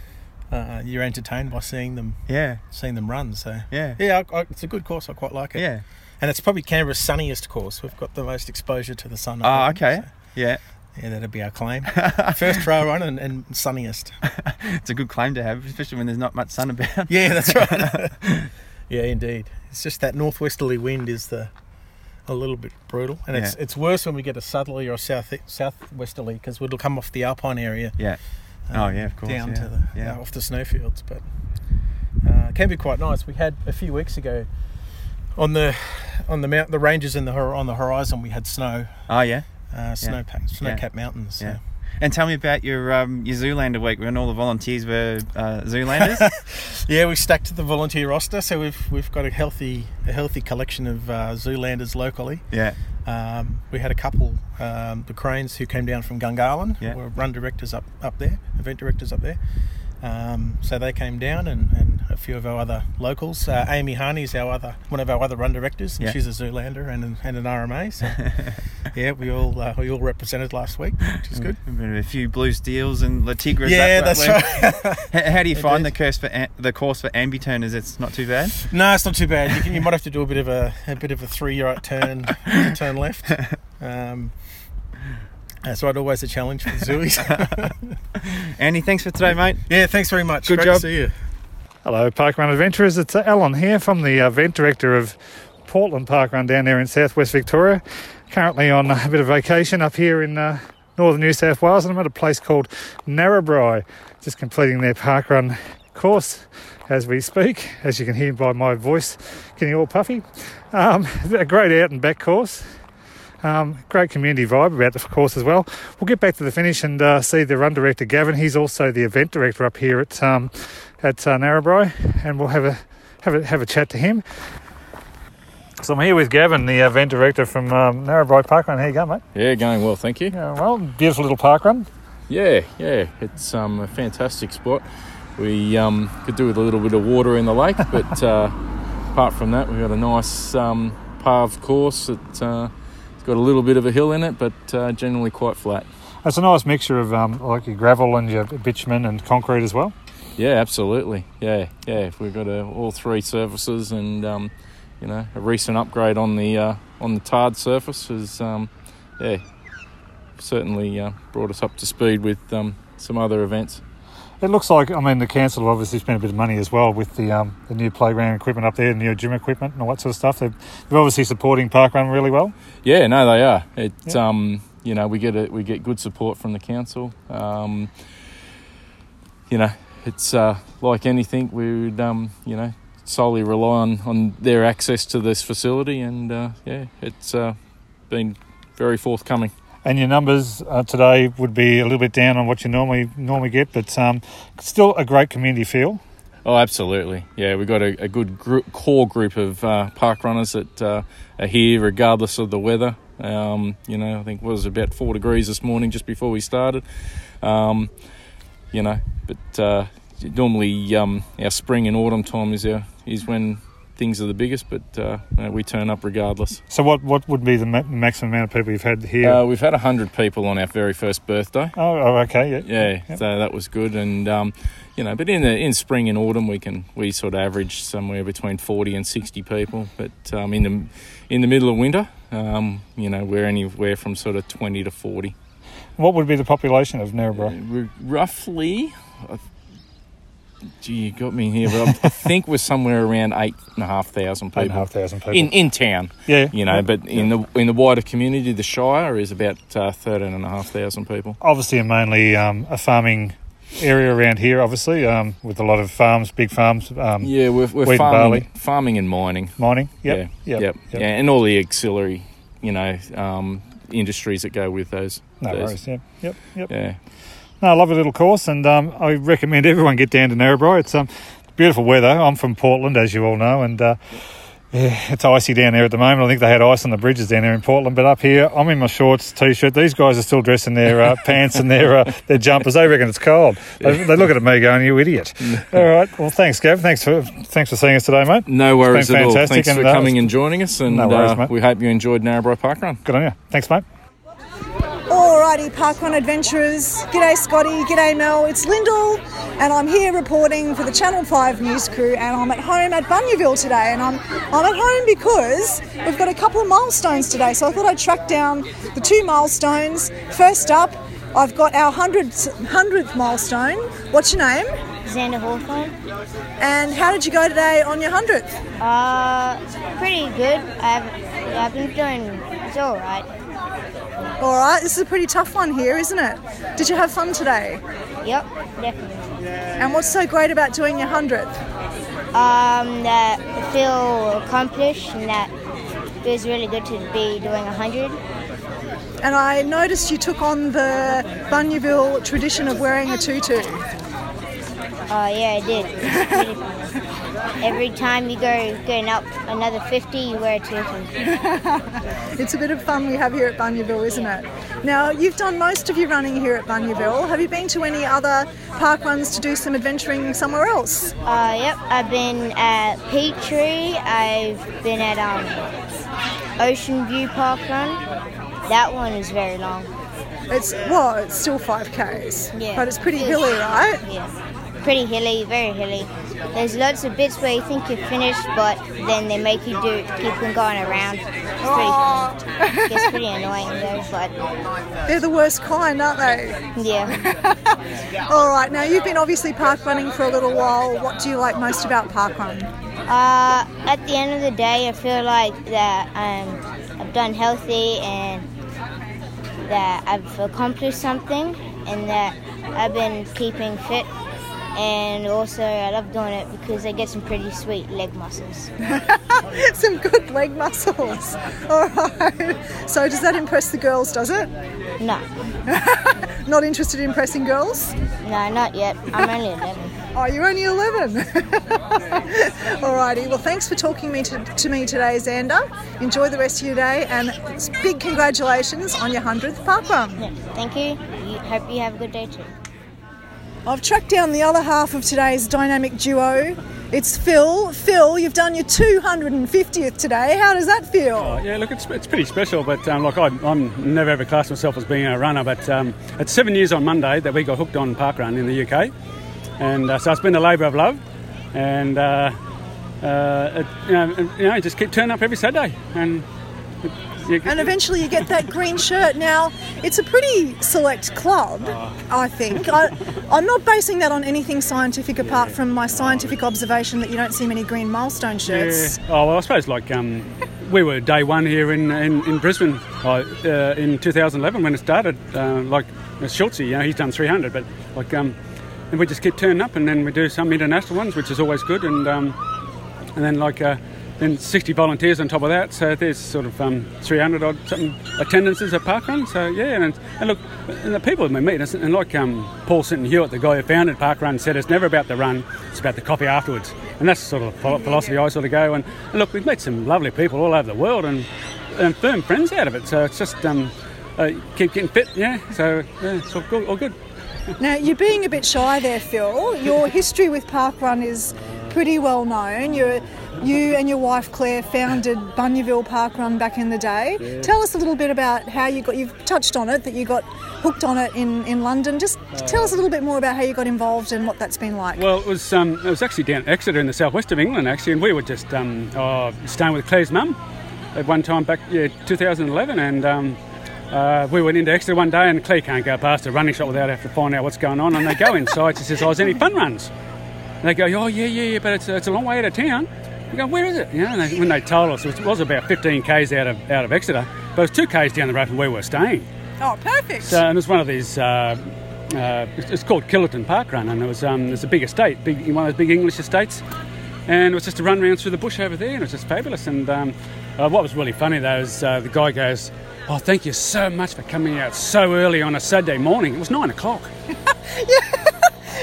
uh, you're entertained by seeing them, Yeah. seeing them run. So Yeah. yeah, I, I, it's a good course. I quite like it. Yeah. and it's probably Canberra's sunniest course. We've got the most exposure to the sun. Oh, okay, so yeah. yeah, that'd be our claim. First trail run and, and sunniest. It's a good claim to have, especially when there's not much sun about. Yeah, that's right. yeah, indeed. It's just that northwesterly wind is the a little bit brutal, and it's Yeah. it's worse when we get a southerly or south southwesterly because it'll come off the alpine area. Yeah. Oh, yeah, of course, Down yeah, to the yeah. uh, off the snowfields, but uh, it can be quite nice. We had a few weeks ago on the on the mount the ranges in the on the horizon. We had snow. Oh yeah. Uh, snow Yeah. packed, snow Yeah. capped mountains. so- Yeah. And tell me about your um, your Zoolander week when all the volunteers were uh, Zoolanders. yeah, we stuck to the volunteer roster, so we've we've got a healthy a healthy collection of uh, Zoolanders locally. Yeah. Um, we had a couple, um, the Cranes who came down from Gungahlin, Yeah. were run directors up up there, event directors up there. Um, so they came down, and, and a few of our other locals. Uh, Amy Harney is our other one of our other run directors, and Yeah. she's a Zoolander and an, and an RMA. So yeah, we all uh, we all represented last week, which is good. a few blue steels and Le Tigres. Yeah, up that that's right. how, how do you find the Indeed. course for am- the course for ambiturners? It's not too bad. No, it's not too bad. You, can, you might have to do a bit of a, a bit of a three right turn, turn left. Um, that's right. Always a challenge for the Zooies. Andy, thanks for today, mate. Yeah, thanks very much. Good Great job. To see you. Hello, Parkrun Adventurers. It's uh, Alan here from the event director of Portland Parkrun down there in southwest Victoria. Currently on a bit of vacation up here in uh, northern New South Wales, and I'm at a place called Narrabri, just completing their parkrun course as we speak. As you can hear by my voice, getting all puffy. Um, a great out and back course. Um, great community vibe about the course as well. We'll get back to the finish and uh, see the run director Gavin. He's also the event director up here at um, at uh, Narrabri, and we'll have a have a have a chat to him. So I'm here with Gavin, the event director from um, Narrabri Parkrun. How you going, mate? Yeah, going well, thank you. Yeah, well, beautiful little parkrun. Yeah, yeah, it's um, a fantastic spot. We um, could do with a little bit of water in the lake, but uh, apart from that, we've got a nice um, paved course. It, uh, it's got a little bit of a hill in it, but uh, generally quite flat. It's a nice mixture of um, like your gravel and your bitumen and concrete as well. Yeah, absolutely. Yeah, yeah. We've got uh, all three surfaces, and um, you know, a recent upgrade on the uh, on the tarred surface has um, yeah certainly uh, brought us up to speed with um, some other events. It looks like, I mean, the council have obviously spent a bit of money as well with the um, the new playground equipment up there, the new gym equipment and all that sort of stuff. They're, they're obviously supporting Parkrun really well. Yeah, no, they are. It, um, you know, we get a, we get good support from the council. Um, you know, it's uh, like anything, we would, um, you know, solely rely on, on their access to this facility, and uh, yeah, it's uh, been very forthcoming. And your numbers uh, today would be a little bit down on what you normally normally get, but um, still a great community feel. Oh, absolutely. Yeah, we've got a, a good group, core group of uh, park runners that uh, are here regardless of the weather. Um, you know, I think was about four degrees this morning just before we started. Um, you know, but uh, normally um, our spring and autumn time is our, is when things are the biggest, but uh, we turn up regardless. So, what, what would be the ma- maximum amount of people you've had here? Uh, we've had 100 people on our very first birthday. Oh, oh okay, yeah. Yeah, Yep. so that was good. And, um, you know, but in the in spring and autumn, we can we sort of average somewhere between 40 and 60 people. But um, in the in the middle of winter, um, you know, we're anywhere from sort of 20 to 40. What would be the population of Narrabri? We're roughly, uh, gee, you got me here, but I think we're somewhere around eight and a half thousand people. Eight and a half thousand people. in in town. Yeah. you know, but in the in the wider community, the Shire is about uh, thirteen and a half thousand people. Obviously, a mainly um, a farming area around here, obviously, um, with a lot of farms, big farms. Um, Yeah, we're, we're wheat and farming, barley. farming and mining. Mining, yep, yeah, yep, yep, yep. yeah, and all the auxiliary, you know, um, industries that go with those. No those. worries, yep, yep, yep. Yeah. No, a little course, and um, I recommend everyone get down to Narrabri. It's um, beautiful weather. I'm from Portland, as you all know, and uh, yeah, it's icy down there at the moment. I think they had ice on the bridges down there in Portland, but up here, I'm in my shorts, t-shirt. These guys are still dressed in their uh, pants and their uh, their jumpers. They reckon it's cold. They, they look at me going, "You idiot!" all right. Well, thanks, Gav. Thanks for thanks for seeing us today, mate. No worries at all. Thanks for uh, coming and joining us, and No worries, uh, mate. we hope you enjoyed Narrabri Park Run. Good on you. Thanks, mate. Alrighty, Parkrun Adventurers. G'day Scotty, g'day Mel. It's Lyndall, and I'm here reporting for the Channel 5 news crew, and I'm at home at Bunyaville today. And I'm, I'm at home because we've got a couple of milestones today, so I thought I'd track down the two milestones. First up, I've got our 100th, 100th milestone. What's your name? Xander Hawthorne. And how did you go today on your 100th? Uh, pretty good. I've, I've been doing, it's alright. Alright, this is a pretty tough one here, isn't it? Did you have fun today? Yep, definitely. And what's so great about doing your 100th? Um, that I feel accomplished and that it feels really good to be doing a 100. And I noticed you took on the Bunyaville tradition of wearing a tutu. Uh, yeah, I did. It's really fun. Every time you go going up another 50, you wear a tutu. it's a bit of fun we have here at Bunyaville, isn't it? Now, you've done most of your running here at Bunyaville. Have you been to any other park runs to do some adventuring somewhere else? Uh, yep, I've been at Peachtree. I've been at um, Ocean View Park Run. That one is very long. It's well, it's still five k's, Yeah. but it's pretty hilly, right? Yeah. Pretty hilly, very hilly. There's lots of bits where you think you're finished, but then they make you do keep on going around. It's pretty. It gets pretty annoying though, but They're the worst kind, aren't they? yeah. All right. Now you've been obviously park running for a little while. What do you like most about park run? Uh, at the end of the day, I feel like that um, I've done healthy and that I've accomplished something and that I've been keeping fit. And also, I love doing it because I get some pretty sweet leg muscles. some good leg muscles. All right. So does that impress the girls? Does it? No. Not interested in impressing girls? No, not yet. I'm only 11. Oh, you're only 11. Alrighty. Well, thanks for talking me to, to me today, Xander. Enjoy the rest of your day, and big congratulations on your 100th park run. Thank you. you. Hope you have a good day too. I've tracked down the other half of today's dynamic duo. It's Phil. Phil, you've done your 250th today. How does that feel? Oh, yeah, look, it's, it's pretty special, but um, like I, I'm never ever classed myself as being a runner, but um, it's seven years on Monday that we got hooked on parkrun in the UK, and uh, so it's been a labour of love, and uh, uh, it, you, know, you know, just keep turning up every Saturday, and and eventually you get that green shirt. Now, it's a pretty select club, I think. I, I'm not basing that on anything scientific apart from my scientific observation that you don't see many green milestone shirts. Yeah. Oh well, I suppose like um, we were day one here in in, in Brisbane uh, in 2011 when it started. Uh, like Schultze, you know, he's done 300, but like um, and we just keep turning up, and then we do some international ones, which is always good, and um, and then like. Uh, then 60 volunteers on top of that, so there's sort of um, 300 odd something attendances at Parkrun. So yeah, and, and look, and the people we meet, and like um, Paul Sinton-Hewitt, the guy who founded Parkrun, said it's never about the run, it's about the coffee afterwards. And that's sort of the philo- philosophy I sort of go. And, and look, we've met some lovely people all over the world and, and firm friends out of it. So it's just um, uh, keep getting fit, yeah. So yeah, it's all good. All good. Now, you're being a bit shy there, Phil. Your history with Parkrun is pretty well known. You're, you and your wife Claire founded Bunyaville Parkrun back in the day. Yeah. Tell us a little bit about how you got, you've touched on it, that you got hooked on it in, in London. Just tell us a little bit more about how you got involved and what that's been like. Well, it was um, it was actually down Exeter in the southwest of England, actually, and we were just um, oh, staying with Claire's mum at one time back, yeah, 2011, and um, uh, we went into Exeter one day, and Claire can't go past a running shop without having to find out what's going on, and they go inside. She says, "Oh, is there any fun runs?" And they go, "Oh, yeah, yeah, yeah, but it's, it's a long way out of town." We go, "Where is it?" You know, and they, when they told us, it was, about 15 k's out of out of Exeter, but it was two k's down the road from where we were staying. Oh, perfect. So, and it's one of these. Uh, uh, it's- it's called Killerton Park Run, and it was um, it's a big estate, big one of those big English estates, and it was just a run around through the bush over there, and it was just fabulous. And um, uh, what was really funny though is uh, the guy goes, "Oh, thank you so much for coming out so early on a Saturday morning. It was nine o'clock."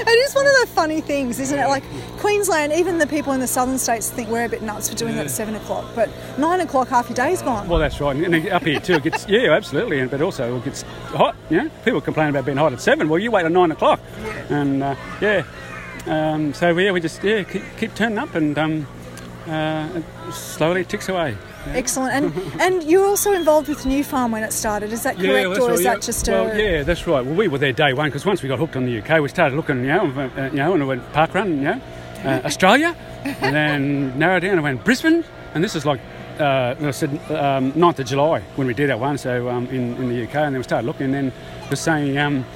It is one of the funny things, isn't it? Like Queensland, even the people in the southern states think we're a bit nuts for doing that at seven o'clock, but nine o'clock, half your day's gone. Well, that's right, and up here too, it gets yeah, absolutely, and but also it gets hot. You know, people complain about being hot at seven. Well, you wait at nine o'clock, and uh, yeah. Um, so yeah, we just yeah keep, keep turning up, and um, uh, it slowly ticks away. Excellent. And and you're also involved with New Farm when it started. Is that correct, well, or right, is yeah. that just well, a? yeah, that's right. Well, we were there day one because once we got hooked on the UK, we started looking, you know, uh, you know, and we went park run, you know, uh, Australia, and then narrowed down and went Brisbane, and this is like. Uh, I said um, 9th of July when we did that one, so um, in, in the UK, and then we started looking, and then was saying, um,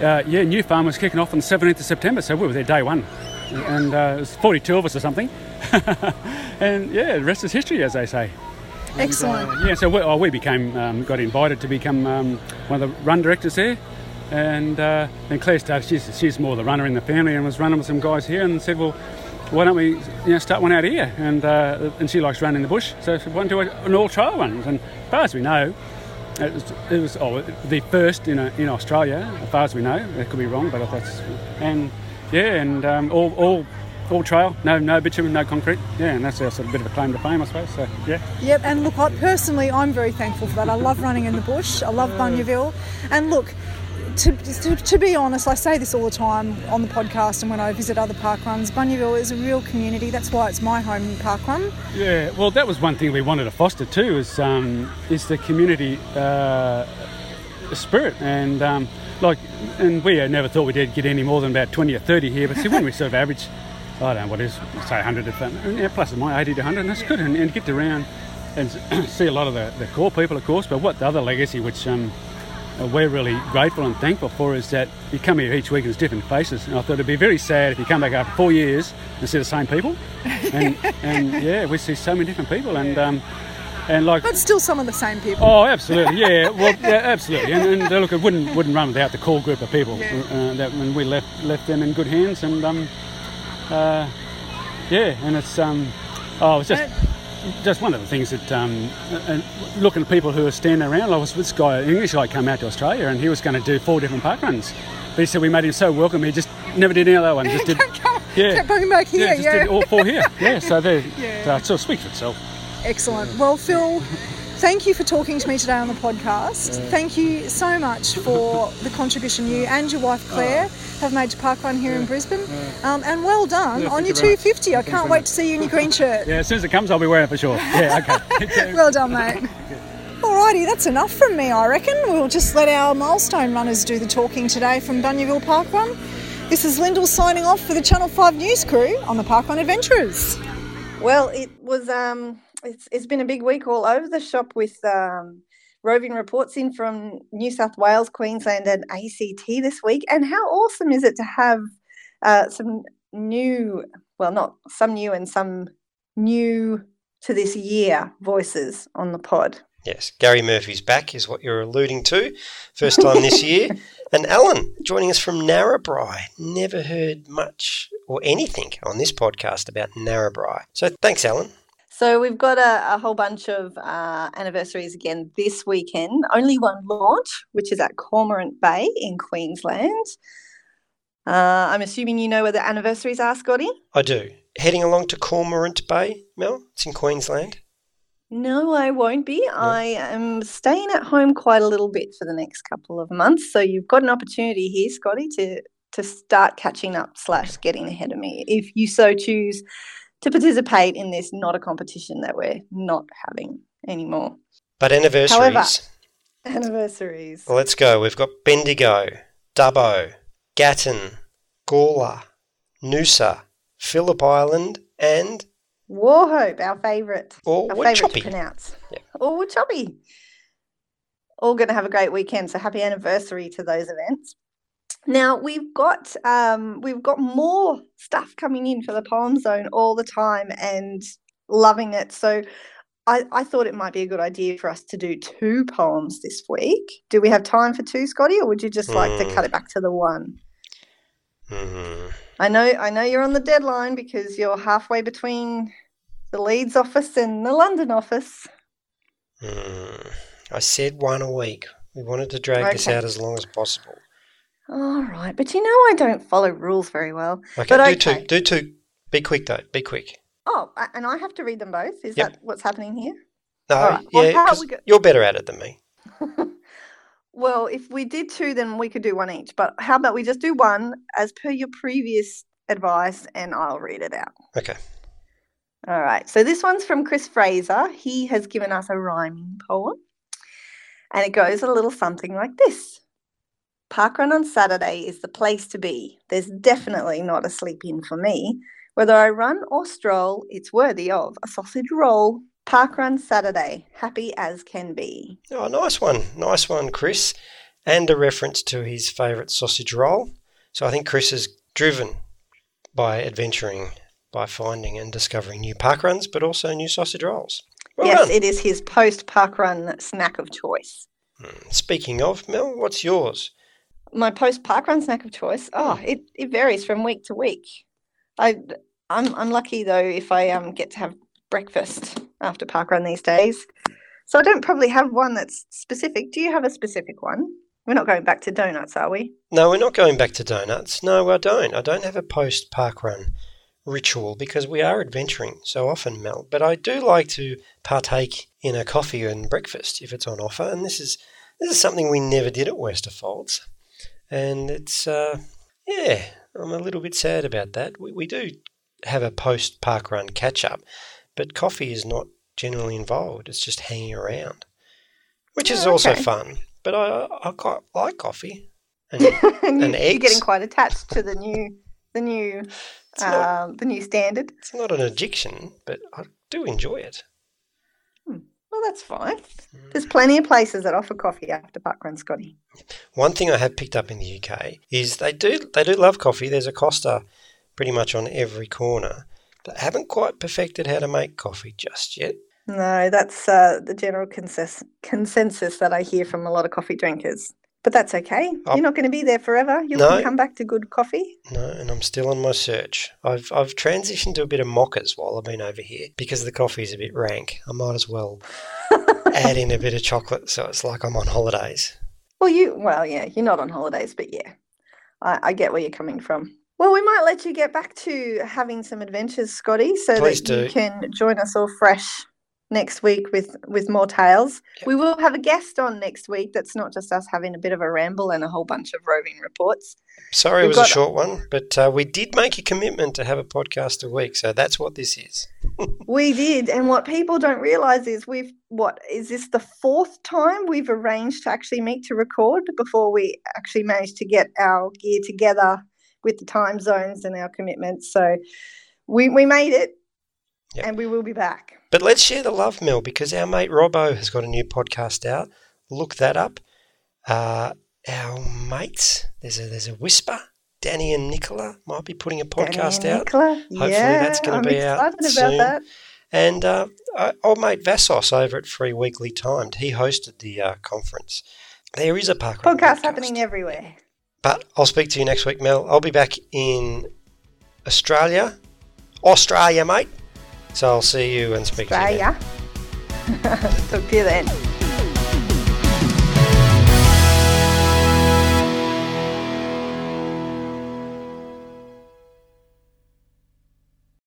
uh, yeah, New Farm was kicking off on the 17th of September, so we were there day one, and uh, it was 42 of us or something, and yeah, the rest is history, as they say. And, Excellent. uh, yeah, so we, oh, we became um, got invited to become um, one of the run directors there, and uh, then Claire started. She's, she's more the runner in the family, and was running with some guys here, and said, "Well, why don't we, you know, start one out here?" And uh, and she likes running in the bush, so she wanted to do an all trail one. And as far as we know, it was, it was oh, the first in, a, in Australia, as far as we know. That could be wrong, but that's and yeah, and um, all all. All trail, no no bitumen, no concrete. Yeah, and that's our sort of bit of a claim to fame, I suppose. So yeah. Yep, and look, I, personally, I'm very thankful for that. I love running in the bush. I love Bunyaville, and look. To, to, to be honest, I say this all the time on the podcast and when I visit other park runs. Bunyaville is a real community. That's why it's my home park run. Yeah, well, that was one thing we wanted to foster too. Is um, is the community uh, spirit and um, like, and we never thought we did get any more than about twenty or thirty here. But see, when we sort of average, I don't know what is say hundred to yeah, plus or minus eighty to hundred, and that's good. And, and get around and see a lot of the, the core people, of course. But what the other legacy, which um, uh, we're really grateful and thankful for is that you come here each week and it's different faces. And I thought it'd be very sad if you come back after four years and see the same people. And, and yeah, we see so many different people. And um, and like But still some of the same people. Oh, absolutely, yeah. Well, yeah, absolutely. And, and uh, look, it wouldn't wouldn't run without the core group of people. Uh, that when we left left them in good hands, and um, uh, yeah, and it's um, oh, it's just just one of the things that um, and looking at people who are standing around. I was this guy, an English guy, came out to Australia, and he was going to do four different park runs. But he said we made him so welcome, he just never did any other one. Just did, yeah, back here, yeah, just yeah. did all four here. Yeah, so there, Yeah. so it sort of speaks for itself. Excellent. Well, Phil, thank you for talking to me today on the podcast. Yeah. Thank you so much for the contribution you and your wife Claire have made to Park Run here in Brisbane. Um, and well done Yeah, on your you very much. 250. I can't wait to see you in your green shirt. Yeah, as soon as it comes, I'll be wearing it for sure. Yeah, okay. well done, mate. Alrighty, that's enough from me, I reckon. We'll just let our milestone runners do the talking today from Bunyaville Park Run. This is Lyndall signing off for the Channel 5 news crew on the Park Run Adventurers. Well, it was um, it's it's been a big week all over the shop with um, roving reports in from New South Wales, Queensland, and ACT this week. And how awesome is it to have uh, some new, well, not some new and some new to this year voices on the pod? Yes, Gary Murphy's back is what you're alluding to. First time this year. And Alan joining us from Narrabri. Never heard much or anything on this podcast about Narrabri. So thanks, Alan. So we've got a, a whole bunch of uh, anniversaries again this weekend. Only one launch, which is at Cormorant Bay in Queensland. Uh, I'm assuming you know where the anniversaries are, Scotty? I do. Heading along to Cormorant Bay, Mel? It's in Queensland. No, I won't be. I am staying at home quite a little bit for the next couple of months. So you've got an opportunity here, Scotty, to to start catching up slash getting ahead of me if you so choose to participate in this not a competition that we're not having anymore. But anniversaries. However, anniversaries. Well, let's go. We've got Bendigo, Dubbo, Gatton, Gawler, Noosa, Phillip Island, and Wauchope, our favourite. Or our favourite to pronounce. Or Woodchoppy. All going to have a great weekend. So happy anniversary to those events. Now we've got um, we've got more stuff coming in for the poem zone all the time and loving it. So I, I thought it might be a good idea for us to do two poems this week. Do we have time for two, Scotty, or would you just like to Hmm. cut it back to the one? Mhm. I know I know you're on the deadline because you're halfway between the Leeds office and the London office. Mm. I said one a week. We wanted to drag this out as long as possible. All right, but you know I don't follow rules very well. Okay, but do okay. two. Do two. Be quick though. Be quick. Oh, and I have to read them both. Is Yep. that what's happening here? No, right, yeah, go- you're better at it than me. Well, if we did two, then we could do one each. But how about we just do one as per your previous advice, and I'll read it out. Okay. All right. So this one's from Chris Fraser. He has given us a rhyming poem. And it goes a little something like this Parkrun on Saturday is the place to be. There's definitely not a sleep in for me. Whether I run or stroll, it's worthy of a sausage roll. Parkrun Saturday, happy as can be. Oh, nice one. Nice one, Chris. And a reference to his favourite sausage roll. So I think Chris is driven by adventuring, by finding and discovering new park runs, but also new sausage rolls. Well yes, done. it is his post parkrun snack of choice. Hmm. Speaking of, Mel, what's yours? My post parkrun snack of choice. Oh, it, it varies from week to week. I I'm I'm lucky though if I um get to have breakfast after parkrun these days. So I don't probably have one that's specific. Do you have a specific one? We're not going back to donuts, are we? No, we're not going back to donuts. No, I don't. I don't have a post park run ritual because we are adventuring so often, Mel. But I do like to partake in a coffee and breakfast if it's on offer, and this is this is something we never did at Westerfolds, and it's uh, yeah, I'm a little bit sad about that. We we do have a post park run catch up, but coffee is not generally involved. It's just hanging around, which is Oh, also fun. But I I quite like coffee and, and and eggs. you're getting quite attached to the new the new not- um, the new standard. It's not an addiction, but I do enjoy it. Well, that's fine. There's plenty of places that offer coffee after parkrun, Scotty. One thing I have picked up in the UK is they do they do love coffee. There's a Costa pretty much on every corner, but they haven't quite perfected how to make coffee just yet. No, that's uh, the general consensus consensus that I hear from a lot of coffee drinkers. But that's okay. Oh. You're not going to be there forever. You No. can come back to good coffee. No, and I'm still on my search. I've I've transitioned to a bit of mochas while I've been over here because the coffee is a bit rank. I might as well add in a bit of chocolate so it's like I'm on holidays. Well, you well, yeah, you're not on holidays, but yeah, I, I get where you're coming from. Well, we might let you get back to having some adventures, Scotty, so Please that you can join us all fresh next week with with more tales. We will have a guest on next week. That's not just us having a bit of a ramble and a whole bunch of roving reports. Sorry, it We've was a short one, but uh, we did make a commitment to have a podcast a week, so that's what this is. We did, and what people don't realize is we've what is this the fourth time we've arranged to actually meet to record before we actually managed to get our gear together with the time zones and our commitments. So we we made it. Yep. And we will be back. But let's share the love, Mel, because our mate Robbo has got a new podcast out. Look that up. Uh, our mates, there's a there's a whisper. Danny and Nicola might be putting a podcast Danny and out. Nicola. Hopefully, Yeah, that's going I'm to be excited out about soon. that. And uh, old mate Vassos over at Free Weekly Timed, he hosted the uh, conference. There is a parkrun Podcast happening everywhere. but I'll speak to you next week, Mel. I'll be back in Australia. Australia, mate. So I'll see you and speak to you then. Australia. Talk to you then.